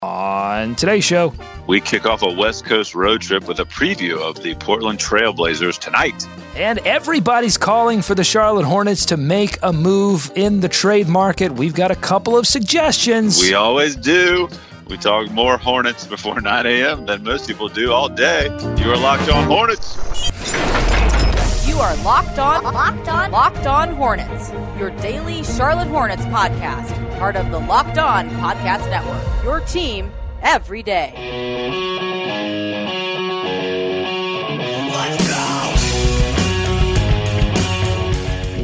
On today's show, we kick off a West Coast road trip with a preview of the Portland Trailblazers tonight. And everybody's calling for the Charlotte Hornets to make a move in the trade market. We've got a couple of suggestions. We always do. We talk more Hornets before 9 a.m. than most people do all day. You are locked on Hornets. You are locked on, locked on, locked on Hornets. Your daily Charlotte Hornets podcast, part of the Locked On Podcast Network. Your team every day.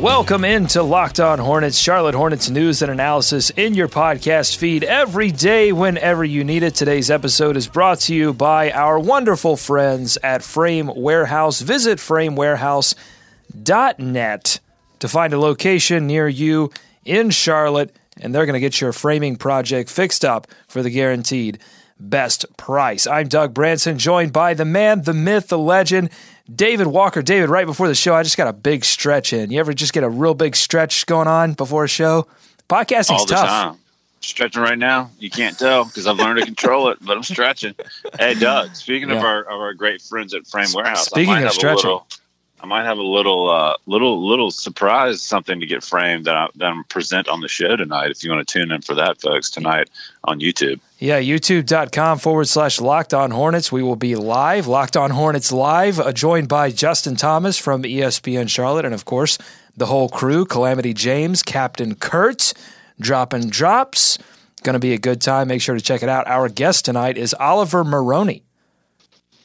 Welcome into Locked On Hornets, Charlotte Hornets news and analysis in your podcast feed every day, whenever you need it. Today's episode is brought to you by our wonderful friends at Frame Warehouse. Visit framewarehouse.net to find a location near you in Charlotte, and they're going to get your framing project fixed up for the guaranteed best price. I'm Doug Branson, joined by the man, the myth, the legend, David Walker. David, right before the show, I just got a big stretch in. You ever just get a real big stretch going on before a show? Podcasting's All the tough. time. Stretching right now. You can't tell because I've learned to control it, but I'm stretching. Hey, Doug, speaking of our of our great friends at Frame Warehouse, Speaking I might of have stretching. a little, I might have a little uh, little little surprise something to get framed that I that I'm present on the show tonight. If you want to tune in for that, folks, tonight on YouTube. Yeah, youtube.com forward slash locked on hornets. We will be live, locked on hornets live, uh, joined by Justin Thomas from ESPN Charlotte, and of course, the whole crew Calamity James, Captain Kurt, dropping drops. Going to be a good time. Make sure to check it out. Our guest tonight is Oliver Maroney,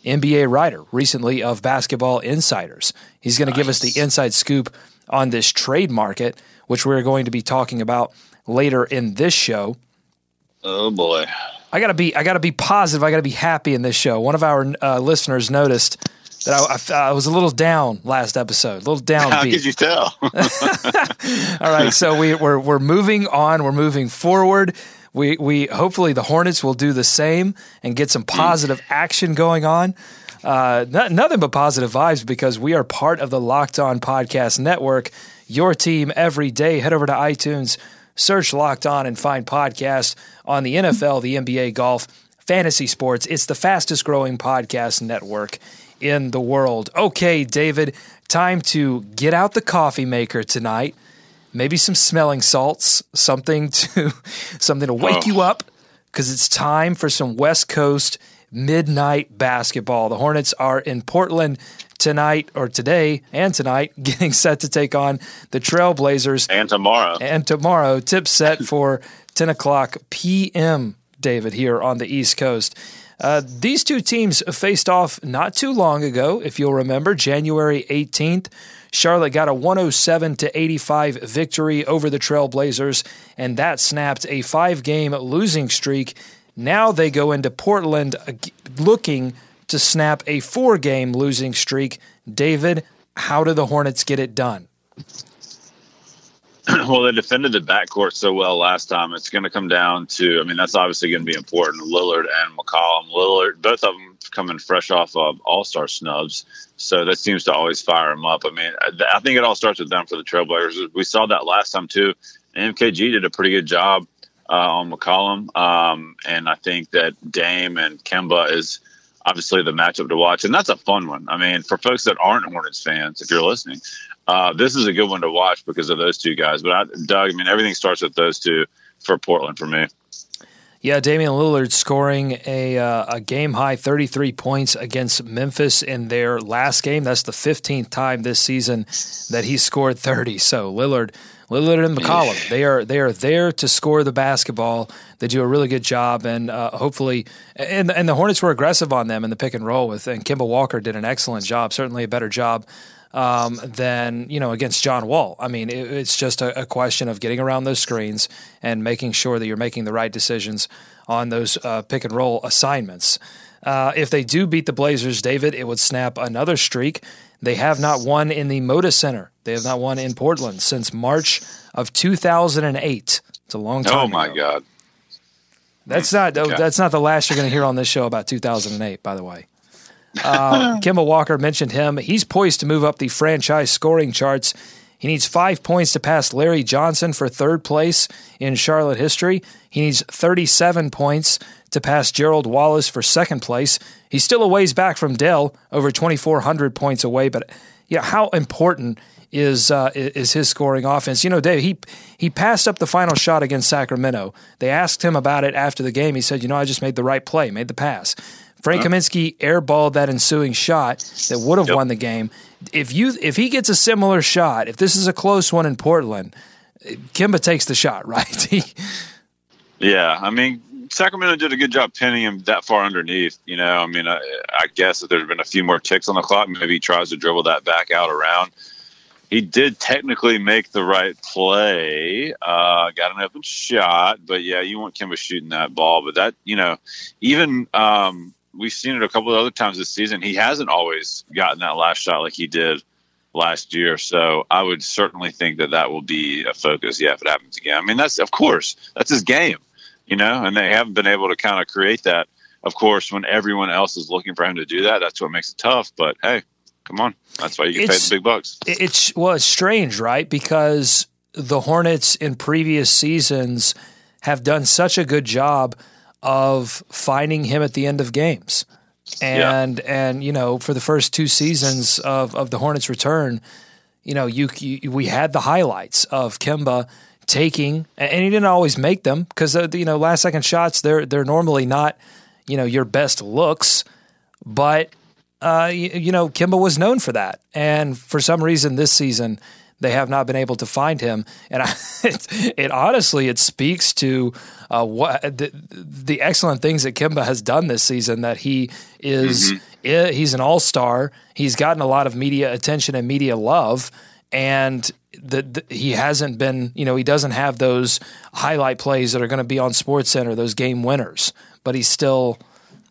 NBA writer, recently of Basketball Insiders. He's going to give us the inside scoop on this trade market, which we're going to be talking about later in this show. Oh boy, I gotta be I gotta be positive. I gotta be happy in this show. One of our uh, listeners noticed that I, I, I was a little down last episode, a little down. how could you tell? All right, so we, we're we're moving on. We're moving forward. We we hopefully the Hornets will do the same and get some positive action going on. Uh, no- nothing but positive vibes because we are part of the Locked On Podcast Network. Your team every day. Head over to iTunes, search Locked On, and find podcasts on the NFL, the NBA, golf, fantasy sports. It's the fastest growing podcast network in the world. Okay, David, time to get out the coffee maker tonight. Maybe some smelling salts, something to something to wake you up because it's time for some West Coast midnight basketball. The Hornets are in Portland tonight or today and tonight getting set to take on the Trailblazers. And tomorrow, and tomorrow tip set for 10 o'clock p.m david here on the east coast. Uh, these two teams faced off not too long ago if you'll remember january 18th charlotte got a 107 to 85 victory over the trailblazers and that snapped a five game losing streak. Now they go into portland looking to snap a four game losing streak david how do the hornets get it done well, they defended the backcourt so well last time. It's going to come down to, I mean, that's obviously going to be important. Lillard and McCollum. Lillard, both of them coming fresh off of All Star snubs. So that seems to always fire them up. I mean, I, think it all starts with them for the Trailblazers. We saw that last time, too. MKG did a pretty good job uh, on McCollum. Um, and I think that Dame and Kemba is obviously the matchup to watch. And that's a fun one. I mean, for folks that aren't Hornets fans, if you're listening, uh, this is a good one to watch because of those two guys. But I, Doug, I mean, everything starts with those two for Portland for me. Yeah, Damian Lillard scoring a uh, a game high 33 points against Memphis in their last game. That's the 15th time this season that he scored 30. So Lillard, Lillard and McCollum, they are they are there to score the basketball. They do a really good job, and uh, hopefully, and and the Hornets were aggressive on them in the pick and roll with, and Kemba Walker did an excellent job, certainly a better job um, than you know against John Wall. I mean, it, it's just a, a question of getting around those screens and making sure that you're making the right decisions on those uh, pick and roll assignments. Uh, if they do beat the Blazers, David, it would snap another streak. They have not won in the Moda Center. They have not won in Portland since March of 2008. It's a long time. Oh my ago. God! That's not Okay. that's not the last you're going to hear on this show about 2008. By the way, uh, Kemba Walker mentioned him. He's poised to move up the franchise scoring charts. He needs five points to pass Larry Johnson for third place in Charlotte history. He needs 37 points to pass Gerald Wallace for second place. He's still a ways back from Dell, over 2,400 points away. But yeah, how important is uh, is his scoring offense? You know, Dave, he he passed up the final shot against Sacramento. They asked him about it after the game. He said, "You know, I just made the right play, made the pass." Frank Kaminsky airballed that ensuing shot that would have won the game. If you if he gets a similar shot, if this is a close one in Portland, Kemba takes the shot, right? Yeah, I mean, Sacramento did a good job pinning him that far underneath. You know, I mean, I, I guess if there'd been a few more ticks on the clock, maybe he tries to dribble that back out around. He did technically make the right play, uh, got an open shot, but yeah, you want Kimba shooting that ball. But that, you know, even um, we've seen it a couple of other times this season. He hasn't always gotten that last shot like he did last year. So I would certainly think that that will be a focus. Yeah, if it happens again. I mean, that's of course that's his game you know, and they haven't been able to kind of create that. Of course, when everyone else is looking for him to do that, that's what makes it tough. But hey, come on, that's why you get paid the big bucks. it's well, it's strange, right? Because the Hornets in previous seasons have done such a good job of finding him at the end of games. And and you know, for the first two seasons of, of the Hornets return, you know, you, you we had the highlights of Kemba taking, and he didn't always make them because uh, you know last second shots they're they're normally not you know your best looks, but uh, you, you know Kemba was known for that, and for some reason this season they have not been able to find him, and I, it, it honestly it speaks to uh, what the, the excellent things that Kemba has done this season. That he is i- he's an all star. He's gotten a lot of media attention and media love, and the, he hasn't been, you know, he doesn't have those highlight plays that are going to be on Sports Center, those game winners. But he's still,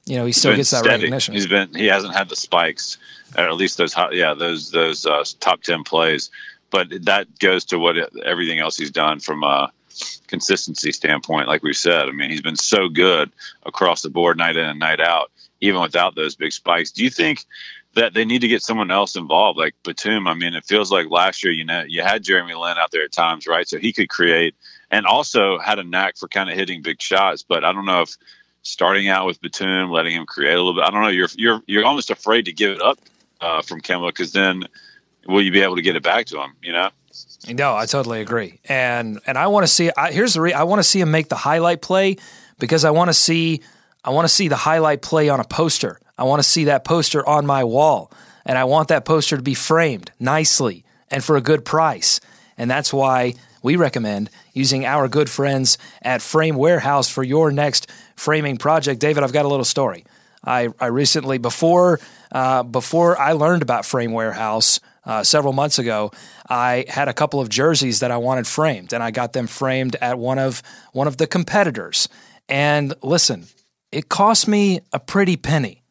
you know, he still gets that steady. recognition. He's been he hasn't had the spikes, or at least those yeah those those uh, top ten plays. But that goes to what everything else he's done from a consistency standpoint. Like we said, I mean, he's been so good across the board, night in and night out, even without those big spikes. Do you think? That they need to get someone else involved, like Batum. I mean, it feels like last year, you know, you had Jeremy Lin out there at times, right? So he could create, and also had a knack for kind of hitting big shots. But I don't know if starting out with Batum, letting him create a little bit. I don't know. You're you're you're almost afraid to give it up uh, from Kemba because then will you be able to get it back to him? You know. No, I totally agree, and and I want to see. I, here's the re- I want to see him make the highlight play because I want to see I want to see the highlight play on a poster. I want to see that poster on my wall, and I want that poster to be framed nicely and for a good price. And that's why we recommend using our good friends at Frame Warehouse for your next framing project. David, I've got a little story. I, I recently before uh, before I learned about Frame Warehouse uh, several months ago, I had a couple of jerseys that I wanted framed, and I got them framed at one of one of the competitors. And listen, it cost me a pretty penny.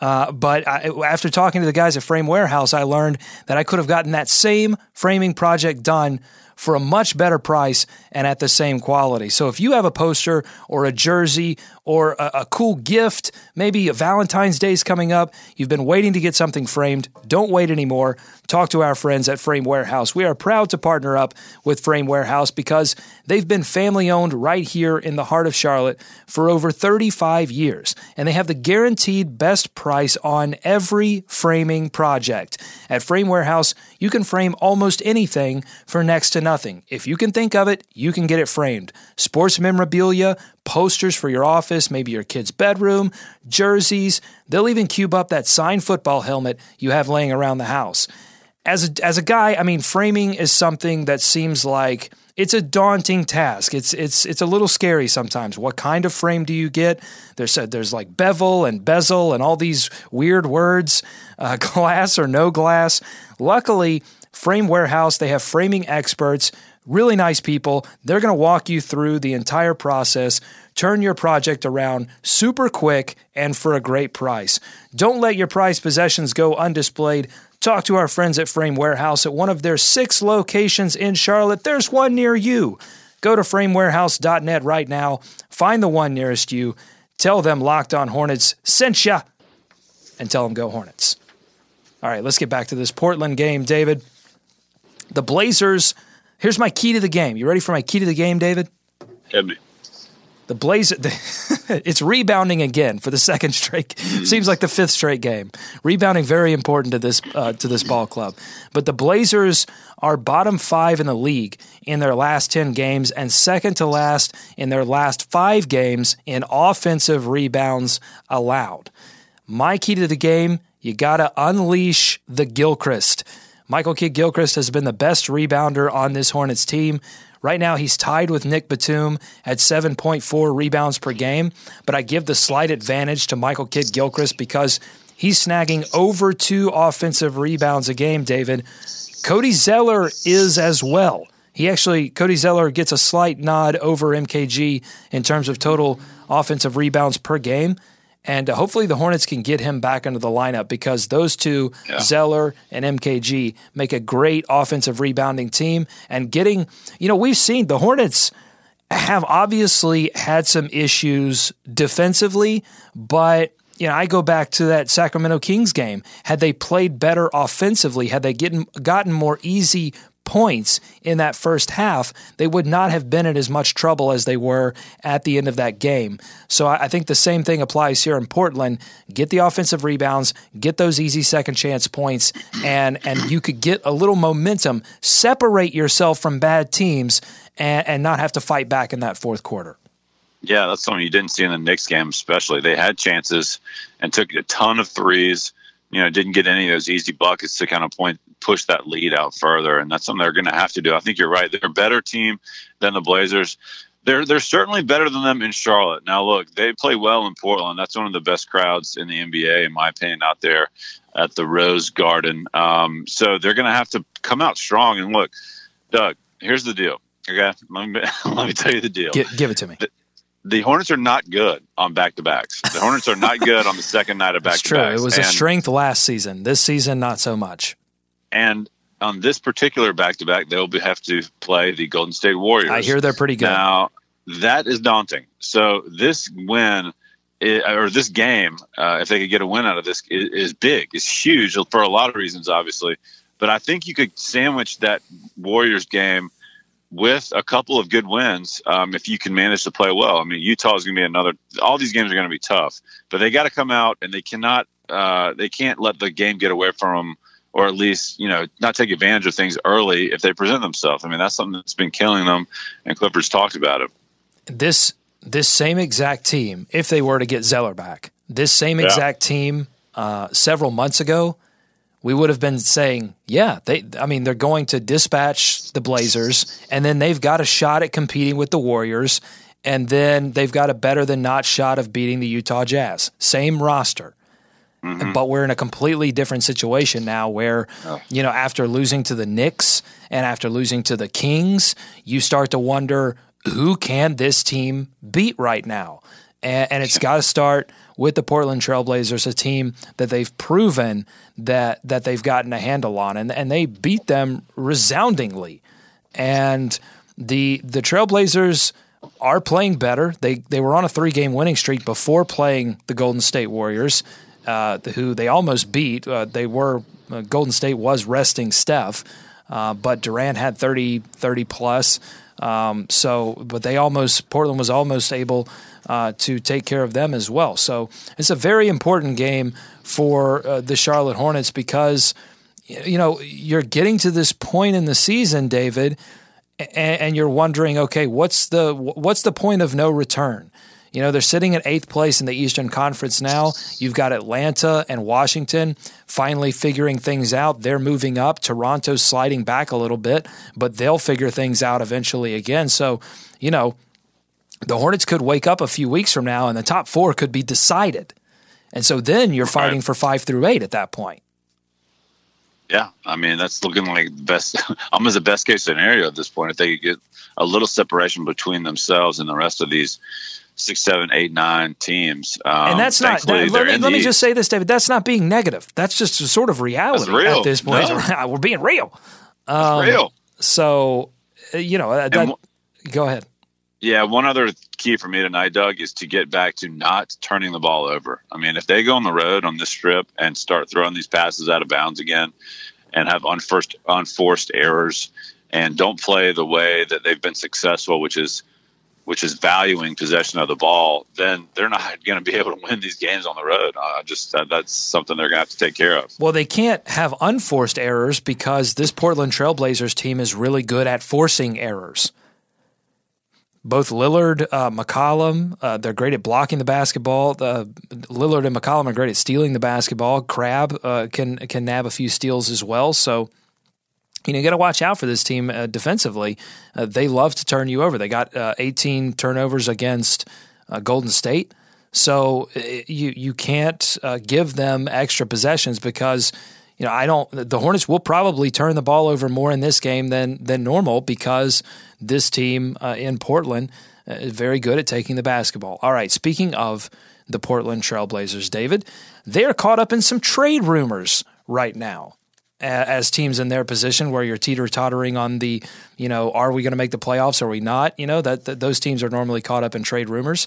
Uh, but I, after talking to the guys at Frame Warehouse, I learned that I could have gotten that same framing project done for a much better price and at the same quality. So if you have a poster or a jersey or a, a cool gift, maybe Valentine's Day's coming up, you've been waiting to get something framed, don't wait anymore. Talk to our friends at Frame Warehouse. We are proud to partner up with Frame Warehouse because they've been family owned right here in the heart of Charlotte for over 35 years, and they have the guaranteed best price on every framing project. At Frame Warehouse, you can frame almost anything for next to nothing. If you can think of it, you can get it framed. Sports memorabilia, posters for your office, maybe your kid's bedroom, jerseys. They'll even cube up that signed football helmet you have laying around the house. As a, as a guy, I mean, framing is something that seems like it's a daunting task. It's it's it's a little scary sometimes. What kind of frame do you get? There's a, there's like bevel and bezel and all these weird words, uh, glass or no glass. Luckily, Frame Warehouse they have framing experts really nice people. They're going to walk you through the entire process, turn your project around super quick and for a great price. Don't let your prized possessions go undisplayed. Talk to our friends at Frame Warehouse at one of their six locations in Charlotte. There's one near you. Go to framewarehouse.net right now, find the one nearest you, tell them Locked On Hornets sent ya, and tell them go Hornets. All right, let's get back to this Portland game, David. The Blazers, here's my key to the game. You ready for my key to the game, David? Hit me. The Blazers, it's rebounding again for the second straight. Seems like the fifth straight game. Rebounding very important to this uh, to this ball club. But the Blazers are bottom five in the league in their last ten games, and second to last in their last five games in offensive rebounds allowed. My key to the game: you got to unleash the Gilchrist. Michael Kidd Gilchrist has been the best rebounder on this Hornets team. Right now, he's tied with Nick Batum at 7.4 rebounds per game, but I give the slight advantage to Michael Kidd Gilchrist because he's snagging over two offensive rebounds a game, David. Cody Zeller is as well. He actually, Cody Zeller gets a slight nod over MKG in terms of total offensive rebounds per game. And uh, hopefully the Hornets can get him back into the lineup because those two, yeah. Zeller and MKG, make a great offensive rebounding team. And getting, you know, we've seen the Hornets have obviously had some issues defensively, but you know, I go back to that Sacramento Kings game. Had they played better offensively, had they getting, gotten more easy points in that first half, they would not have been in as much trouble as they were at the end of that game. So I think the same thing applies here in Portland. Get the offensive rebounds, get those easy second chance points, and and you could get a little momentum, separate yourself from bad teams, and, and not have to fight back in that fourth quarter. Yeah, that's something you didn't see in the Knicks game, especially. They had chances and took a ton of threes you know, didn't get any of those easy buckets to kind of point push that lead out further, and that's something they're going to have to do. I think you're right; they're a better team than the Blazers. They're they're certainly better than them in Charlotte. Now, look, they play well in Portland. That's one of the best crowds in the NBA, in my opinion, out there at the Rose Garden. Um, so they're going to have to come out strong. And look, Doug, here's the deal. Okay, let me, let me tell you the deal. Give, give it to me. The, the Hornets are not good on back to backs. The Hornets are not good on the second night of back to backs. True, it was and, a strength last season. This season, not so much. And on this particular back to back, they'll be, have to play the Golden State Warriors. I hear they're pretty good. Now, that is daunting. So this win or this game, uh, if they could get a win out of this, is, is big. It's huge for a lot of reasons, obviously. But I think you could sandwich that Warriors game with a couple of good wins, um, if you can manage to play well. I mean, Utah is going to be another. All these games are going to be tough, but they got to come out and they cannot. Uh, they can't let the game get away from them, or at least you know not take advantage of things early if they present themselves. I mean, that's something that's been killing them, and Clippers talked about it. This this same exact team, if they were to get Zeller back, this same exact yeah. team uh, several months ago we would have been saying, yeah, they I mean they're going to dispatch the Blazers and then they've got a shot at competing with the Warriors and then they've got a better than not shot of beating the Utah Jazz. Same roster. Mm-hmm. But we're in a completely different situation now where, oh. you know, after losing to the Knicks and after losing to the Kings, you start to wonder who can this team beat right now? And, and it's got to start with the Portland Trailblazers, a team that they've proven that that they've gotten a handle on, and and they beat them resoundingly. And the the Trailblazers are playing better. They they were on a three game winning streak before playing the Golden State Warriors, uh, who they almost beat. Uh, they were uh, Golden State was resting Steph, uh, but Durant had 30, 30 plus. Um, so, but they almost Portland was almost able uh, to take care of them as well. So it's a very important game for uh, the Charlotte Hornets because you know you're getting to this point in the season, David, and, and you're wondering, okay, what's the what's the point of no return? You know, they're sitting at eighth place in the Eastern Conference now. You've got Atlanta and Washington finally figuring things out. They're moving up. Toronto's sliding back a little bit, but they'll figure things out eventually again. So, you know, the Hornets could wake up a few weeks from now and the top four could be decided. And so then you're fighting for five through eight at that point. Yeah, I mean that's looking like the best, almost the best case scenario at this point. If they could get a little separation between themselves and the rest of these six, seven, eight, nine teams, um, and that's not. That, let me, let me just say this, David. That's not being negative. That's just a sort of reality at this point. No. We're being real. Um, real. So, uh, you know, that, that, go ahead. Yeah, one other key for me tonight, Doug, is to get back to not turning the ball over. I mean, if they go on the road on this strip and start throwing these passes out of bounds again and have unforced, unforced errors and don't play the way that they've been successful, which is which is valuing possession of the ball, then they're not going to be able to win these games on the road. Uh, just that, that's something they're going to have to take care of. Well, they can't have unforced errors because this Portland Trailblazers team is really good at forcing errors both Lillard, uh, McCollum, uh, they're great at blocking the basketball. Lillard and McCollum are great at stealing the basketball. Crabbe uh, can can nab a few steals as well. So, you know, you got to watch out for this team uh, defensively. Uh, they love to turn you over. They got 18 turnovers against Golden State. So you you can't give them extra possessions because you know I don't. The Hornets will probably turn the ball over more in this game than than normal because this team uh, in Portland uh, is very good at taking the basketball. All right, speaking of the Portland Trailblazers, David, they're caught up in some trade rumors right now as teams in their position where you're teeter tottering on the, you know, are we going to make the playoffs? Are we not? You know, that, that, those teams are normally caught up in trade rumors.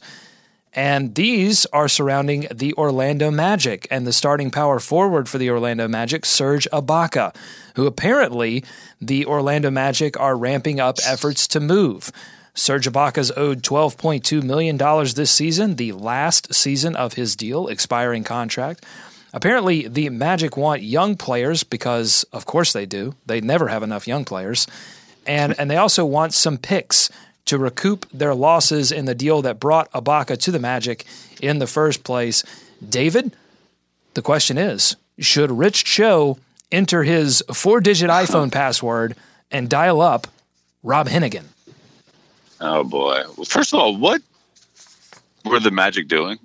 And these are surrounding the Orlando Magic and the starting power forward for the Orlando Magic, Serge Ibaka, who apparently the Orlando Magic are ramping up efforts to move. Serge Ibaka's owed $12.2 million this season, the last season of his deal, expiring contract. Apparently, the Magic want young players because, of course, they do. They never have enough young players. And, and they also want some picks to recoup their losses in the deal that brought Ibaka to the Magic in the first place. David, the question is should Rich Cho enter his four digit iPhone password and dial up Rob Hennigan? Oh, boy. Well, first of all, what were the Magic doing?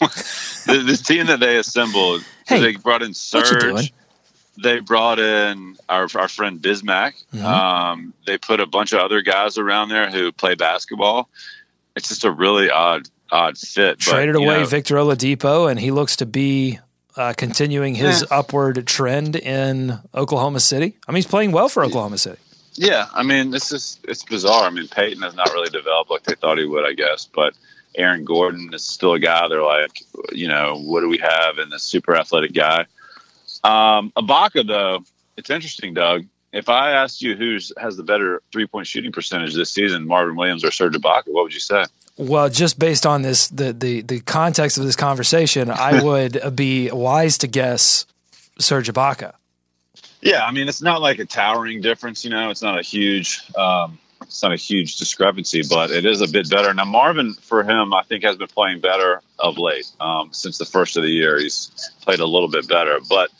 the, the, team that they assembled, hey, they brought in Serge they brought in our our friend Bismack. Mm-hmm. Um, they put a bunch of other guys around there who play basketball. It's just a really odd odd fit. Traded but, away know, Victor Oladipo, and he looks to be uh, continuing his yeah. upward trend in Oklahoma City. I mean, he's playing well for Oklahoma City. Yeah, I mean, this is it's bizarre. I mean, Payton has not really developed like they thought he would, I guess, but. Aaron Gordon is still a guy. They're like, you know, what do we have in this super athletic guy? Um, Ibaka, though, it's interesting, Doug. If I asked you who has the better three point shooting percentage this season, Marvin Williams or Serge Ibaka, what would you say? Well, just based on this, the the the context of this conversation, I would be wise to guess Serge Ibaka. Yeah, I mean, it's not like a towering difference. You know, it's not a huge. Um, it's not a huge discrepancy, but it is a bit better. Now, Marvin, for him, I think has been playing better of late. Um, since the first of the year, he's played a little bit better, but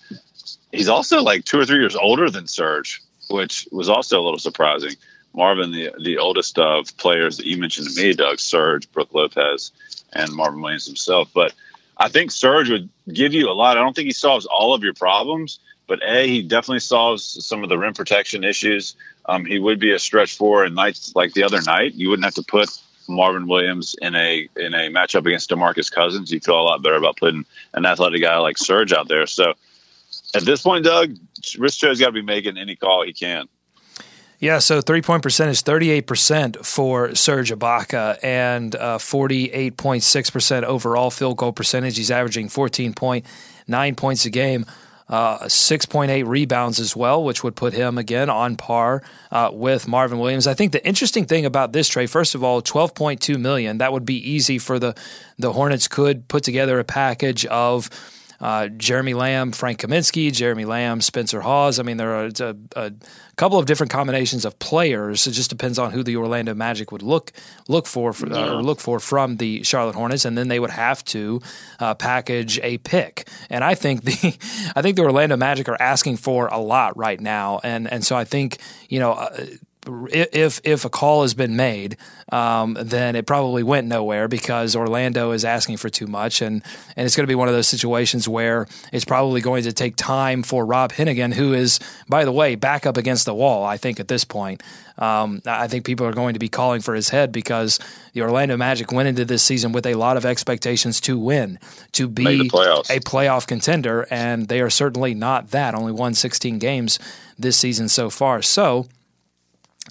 he's also like two or three years older than Serge, which was also a little surprising. Marvin, the the oldest of players that you mentioned to me, Doug, Serge, Brook Lopez, and Marvin Williams himself. But I think Serge would give you a lot. I don't think he solves all of your problems, but A, he definitely solves some of the rim protection issues. Um, he would be a stretch four, and nights like the other night, you wouldn't have to put Marvin Williams in a in a matchup against Demarcus Cousins. You feel a lot better about putting an athletic guy like Serge out there. So at this point, Doug, Rich Cho's got to be making any call he can. Yeah, so three point percentage, 38% for Serge Ibaka and uh, 48.6% overall field goal percentage. He's averaging 14.9 points a game. Uh, 6.8 rebounds as well, which would put him again on par uh, with Marvin Williams. I think the interesting thing about this trade, first of all, 12.2 million, that would be easy for the the Hornets could put together a package of uh, Jeremy Lamb, Frank Kaminsky, Jeremy Lamb, Spencer Hawes. I mean, there are a, a, couple of different combinations of players. It just depends on who the Orlando Magic would look look for, for uh, or look for from the Charlotte Hornets, and then they would have to uh, package a pick. And I think the I think the Orlando Magic are asking for a lot right now, and and so I think you know uh, if if a call has been made, um, then it probably went nowhere because Orlando is asking for too much, and and it's going to be one of those situations where it's probably going to take time for Rob Hennigan, who is, by the way, back up against the wall. I think at this point, um, I think people are going to be calling for his head because the Orlando Magic went into this season with a lot of expectations to win, to be a playoff contender, and they are certainly not that. Only won 16 games this season so far. So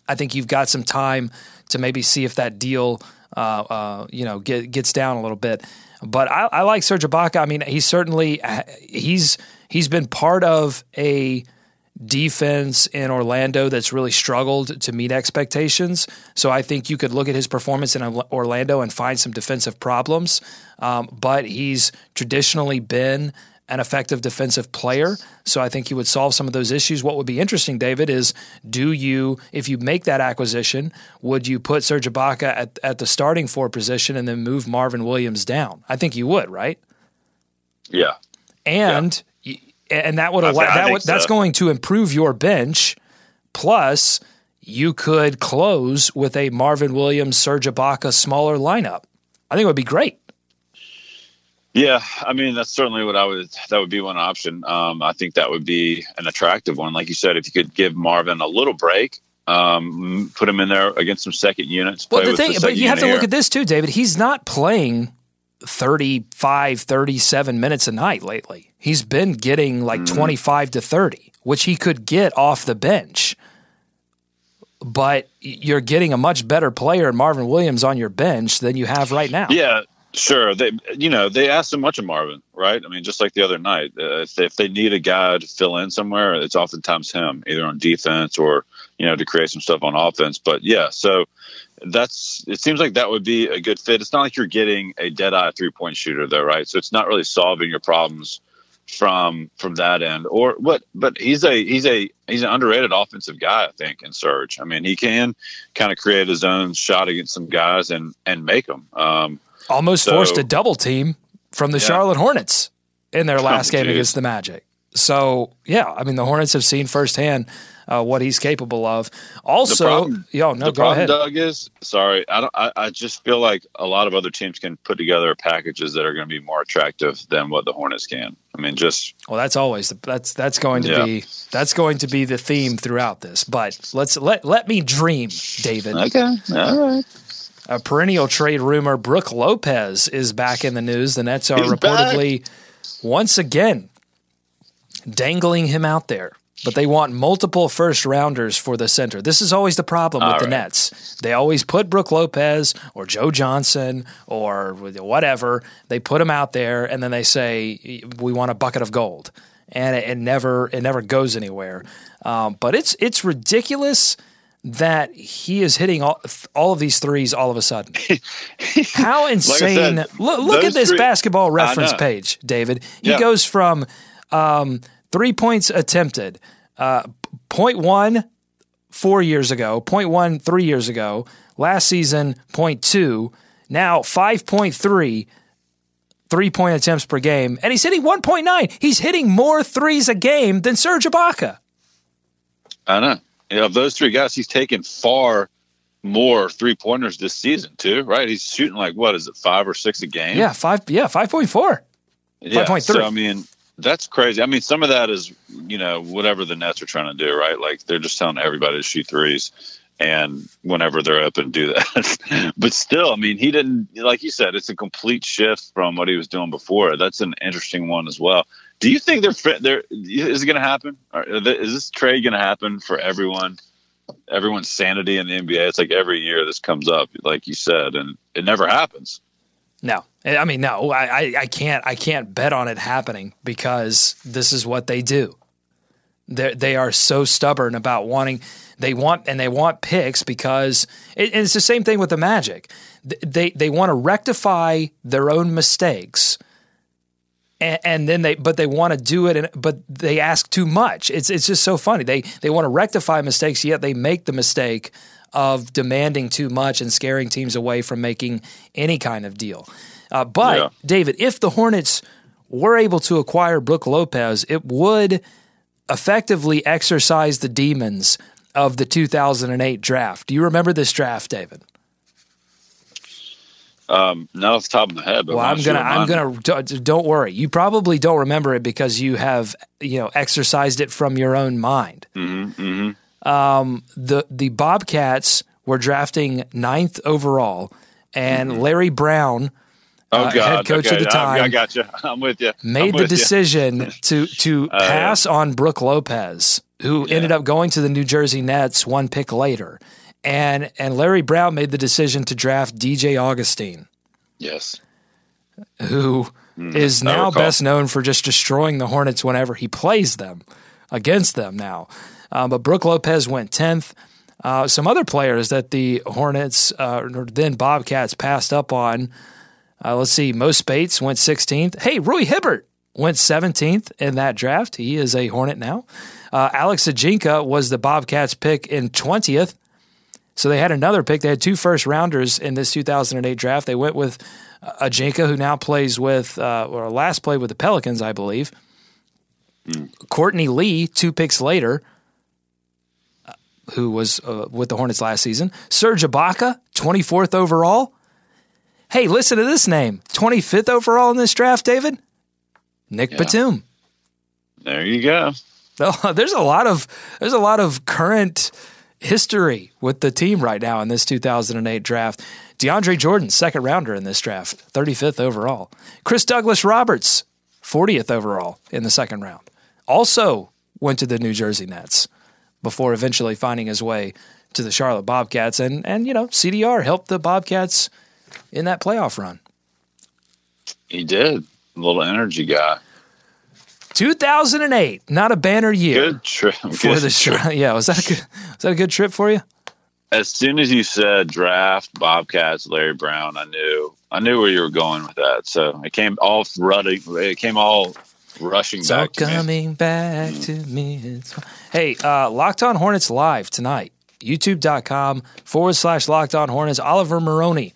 I think you've got some time to maybe see if that deal, uh, uh, you know, get, gets down a little bit. But I, I like Serge Ibaka. I mean, he's certainly he's he's been part of a defense in Orlando that's really struggled to meet expectations. So I think you could look at his performance in Orlando and find some defensive problems. Um, but he's traditionally been an effective defensive player. So I think he would solve some of those issues. What would be interesting, David, is do you, if you make that acquisition, would you put Serge Ibaka at, at the starting four position and then move Marvin Williams down? I think you would, right? Yeah. And yeah. and that would allow that would, so. that's going to improve your bench. Plus, you could close with a Marvin Williams, Serge Ibaka smaller lineup. I think it would be great. Yeah, I mean that's certainly what I would. That would be one option. Um, I think that would be an attractive one. Like you said, if you could give Marvin a little break, um, put him in there against some second units. Well, the thing, the but you have to look at this too, David. He's not playing 35, 37 minutes a night lately. He's been getting like mm 25 to 30, which he could get off the bench. But you're getting a much better player in Marvin Williams on your bench than you have right now. Yeah, Sure, they you know they ask so much of Marvin, right? I mean, just like the other night, uh, if, they, if they need a guy to fill in somewhere, it's oftentimes him, either on defense or you know to create some stuff on offense. But yeah, so that's it seems like that would be a good fit. It's not like you're getting a dead eye three point shooter though, right? So it's not really solving your problems from from that end or what but he's a he's a he's an underrated offensive guy i think in Serge. i mean he can kind of create his own shot against some guys and and make them um Almost so, forced a double team from the yeah. Charlotte Hornets in their last oh, game against the Magic. So yeah, I mean the Hornets have seen firsthand uh, what he's capable of. Also, problem, yo, no, the go problem, ahead. Doug is sorry. I don't. I, I, just feel like a lot of other teams can put together packages that are going to be more attractive than what the Hornets can. I mean, just well, that's always the, that's that's going to yeah. be that's going to be the theme throughout this. But let's let let me dream, David. Okay, all right a perennial trade rumor. Brook Lopez is back in the news. The Nets are He's reportedly back. once again dangling him out there. But they want multiple first rounders for the center. This is always the problem with All the right. Nets. They always put Brook Lopez or Joe Johnson or whatever. They put them out there and then they say, we want a bucket of gold. And it, it never it never goes anywhere. Um, but it's it's ridiculous that he is hitting all, all of these threes all of a sudden. How insane! Like said, look, look at this three, basketball reference page, David. He yeah. goes from um, three points attempted, uh, point one four years ago, point one three years ago, last season point two, now five point three. Three point attempts per game, and he's hitting 1.9. He's hitting more threes a game than Serge Ibaka. I know of those three guys, he's taken far more three pointers this season too, right? He's shooting like what is it, five or six a game? Yeah, five. Yeah, five point four. Yeah, 5.3. so I mean, that's crazy. I mean, some of that is you know whatever the Nets are trying to do, right? Like they're just telling everybody to shoot threes, and whenever they're open, do that. but still, I mean, he didn't. Like you said, it's a complete shift from what he was doing before. That's an interesting one as well. Do you think they're is it going to happen? Is this trade going to happen for everyone? Everyone's sanity in the NBA. It's like every year this comes up, like you said, and it never happens. No, I mean, no, I, I can't, I can't bet on it happening because this is what they do. They they are so stubborn about wanting. They want and they want picks because it, it's the same thing with the Magic. They they want to rectify their own mistakes and, and, then they but they want to do it and but they ask too much it's it's just so funny they they want to rectify mistakes yet they make the mistake of demanding too much and scaring teams away from making any kind of deal uh, but yeah. david if the hornets were able to acquire brook lopez it would effectively exercise the demons of the 2008 draft. Do you remember this draft, David? Um, not off the top of my head, but well, I'm gonna, I'm gonna. Don't worry. You probably don't remember it because you have, you know, exercised it from your own mind. Mm-hmm, mm-hmm. Um, the the Bobcats were drafting ninth overall, and mm-hmm. Larry Brown, oh, uh, God. head coach okay. at the time, I, I got you. I'm with you. Made I'm the with you. decision to to Uh, pass on Brook Lopez, who Yeah. ended up going to the New Jersey Nets one pick later, and and Larry Brown made the decision to draft DJ Augustin. Yes. who is Mm, I now best known for just destroying the Hornets whenever he plays them against them now. Um, but Brook Lopez went 10th. Uh, some other players that the Hornets, uh, or then Bobcats, passed up on. Uh, let's see, Mo Speights went 16th. Hey, Roy Hibbert went 17th in that draft. He is a Hornet now. Uh, Alex Ajinça was the Bobcats pick in 20th. So they had another pick. They had two first rounders in this 2008 draft. They went with uh, Ajinça, who now plays with, uh, or last played with the Pelicans, I believe. Courtney Lee, two picks later, uh, who was uh, with the Hornets last season. Serge Ibaka, 24th overall. Hey, listen to this name 25th overall in this draft, David. Nick Yeah. Batum. There you go. There's a lot of there's a lot of current history with the team right now in this 2008 draft. DeAndre Jordan, second rounder in this draft, 35th overall. Chris Douglas Roberts, 40th overall in the second round. Also went to the New Jersey Nets before eventually finding his way to the Charlotte Bobcats and and you know, CDR helped the Bobcats in that playoff run. He did. Little energy guy. 2008, not a banner year Good trip. for Good the trip. Yeah, was that a good was that a good trip for you? As soon as you said draft Bobcats, Larry Brown, I knew I knew where you were going with that. So it came all running. It came all rushing It's all back to me. coming back to me. It's- Hey, uh, Locked On Hornets live tonight. YouTube.com forward slash Locked On Hornets. Oliver Maroney,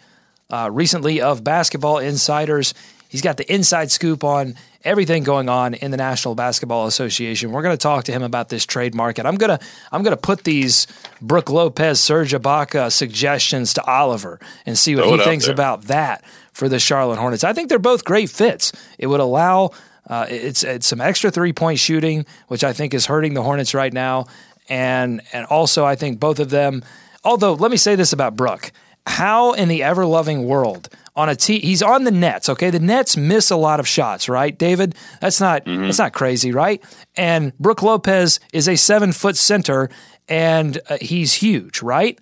uh, recently of Basketball Insiders. He's got the inside scoop on everything going on in the National Basketball Association. We're going to talk to him about this trade market. I'm gonna I'm gonna put these Brook Lopez, Serge Ibaka suggestions to Oliver and see what Throw he thinks there. about that for the Charlotte Hornets. I think they're both great fits. It would allow uh, it's it's some extra three point shooting, which I think is hurting the Hornets right now, and and also I think both of them. Although let me say this about Brook, how in the ever loving world on a team he's on the Nets. Okay, the Nets miss a lot of shots, right, David? That's not that's not crazy, right? And Brook Lopez is a seven foot center, and uh, he's huge, right?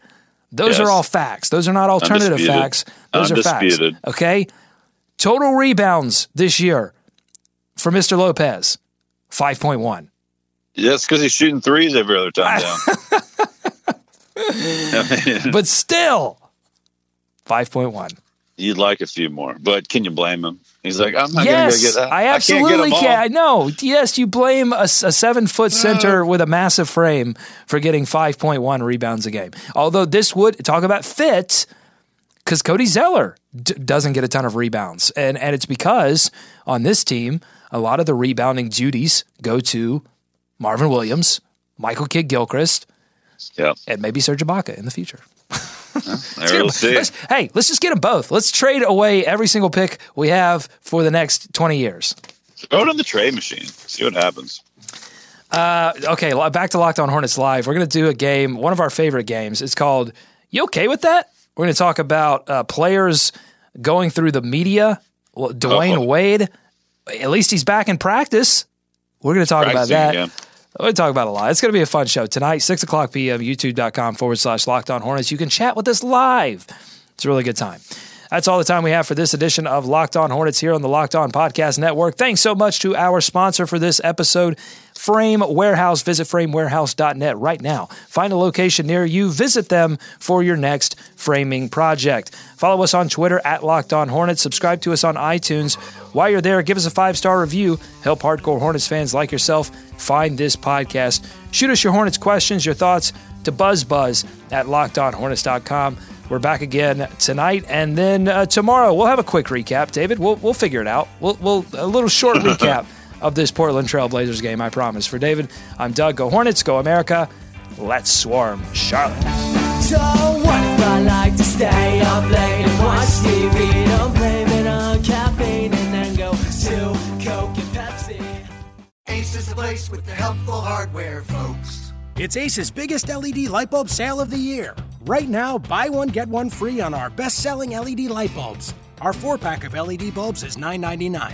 Those Yes. are all facts. Those are not alternative Undisputed. facts. Those are facts. Okay. Total rebounds this year for Mr. Lopez, 5.1. Yes, because he's shooting threes every other time down. I mean, But still, 5.1. you'd like a few more, but can you blame him? He's like, I'm not Yes, going to get that. I absolutely can't absolutely get them can. I know. Yes, you blame a seven foot center with a massive frame for getting 5.1 rebounds a game. Although this would talk about fit because Cody Zeller d- doesn't get a ton of rebounds. And, and it's because on this team, a lot of the rebounding duties go to Marvin Williams, Michael Kidd Gilchrist, Yeah, and maybe Serge Ibaka in the future. There we'll see. Let's- hey, let's just get them both. Let's trade away every single pick we have for the next 20 years. Throw it on the trade machine. See what happens. Okay, back to Locked On Hornets Live. We're going to do a game, one of our favorite games. It's called You Okay with That? We're going to talk about uh, players going through the media. Dwyane Uh-oh. Wade, at least he's back in practice. We're going to talk about that. To talk about a lot. It's going to be a fun show tonight, 6 o'clock p.m., youtube.com forward slash locked on hornets. You can chat with us live. It's a really good time. That's all the time we have for this edition of Locked On Hornets here on the Locked On Podcast Network. Thanks so much to our sponsor for this episode, Frame Warehouse. Visit framewarehouse.net right now. Find a location near you. Visit them for your next framing project. Follow us on Twitter at Locked On Hornets. Subscribe to us on iTunes. While you're there, give us a five star review. Help hardcore Hornets fans like yourself find this podcast. Shoot us your Hornets questions, your thoughts to BuzzBuzz at lockedonhornets.com. We're back again tonight, and then uh, tomorrow we'll have a quick recap. David, we'll we'll figure it out. We'll, we'll a little short recap of this Portland Trailblazers game. I promise. For David, I'm Doug. Go Hornets. Go America. Let's swarm Charlotte. So what if I like to stay up late and watch TV? Don't blame it on caffeine and then go to Coke and Pepsi. Ace is the place with the helpful hardware, folks. It's Ace's biggest LED light bulb sale of the year. Right now, buy one, get one free on our best selling LED light bulbs. Our four pack of LED bulbs is $9.99,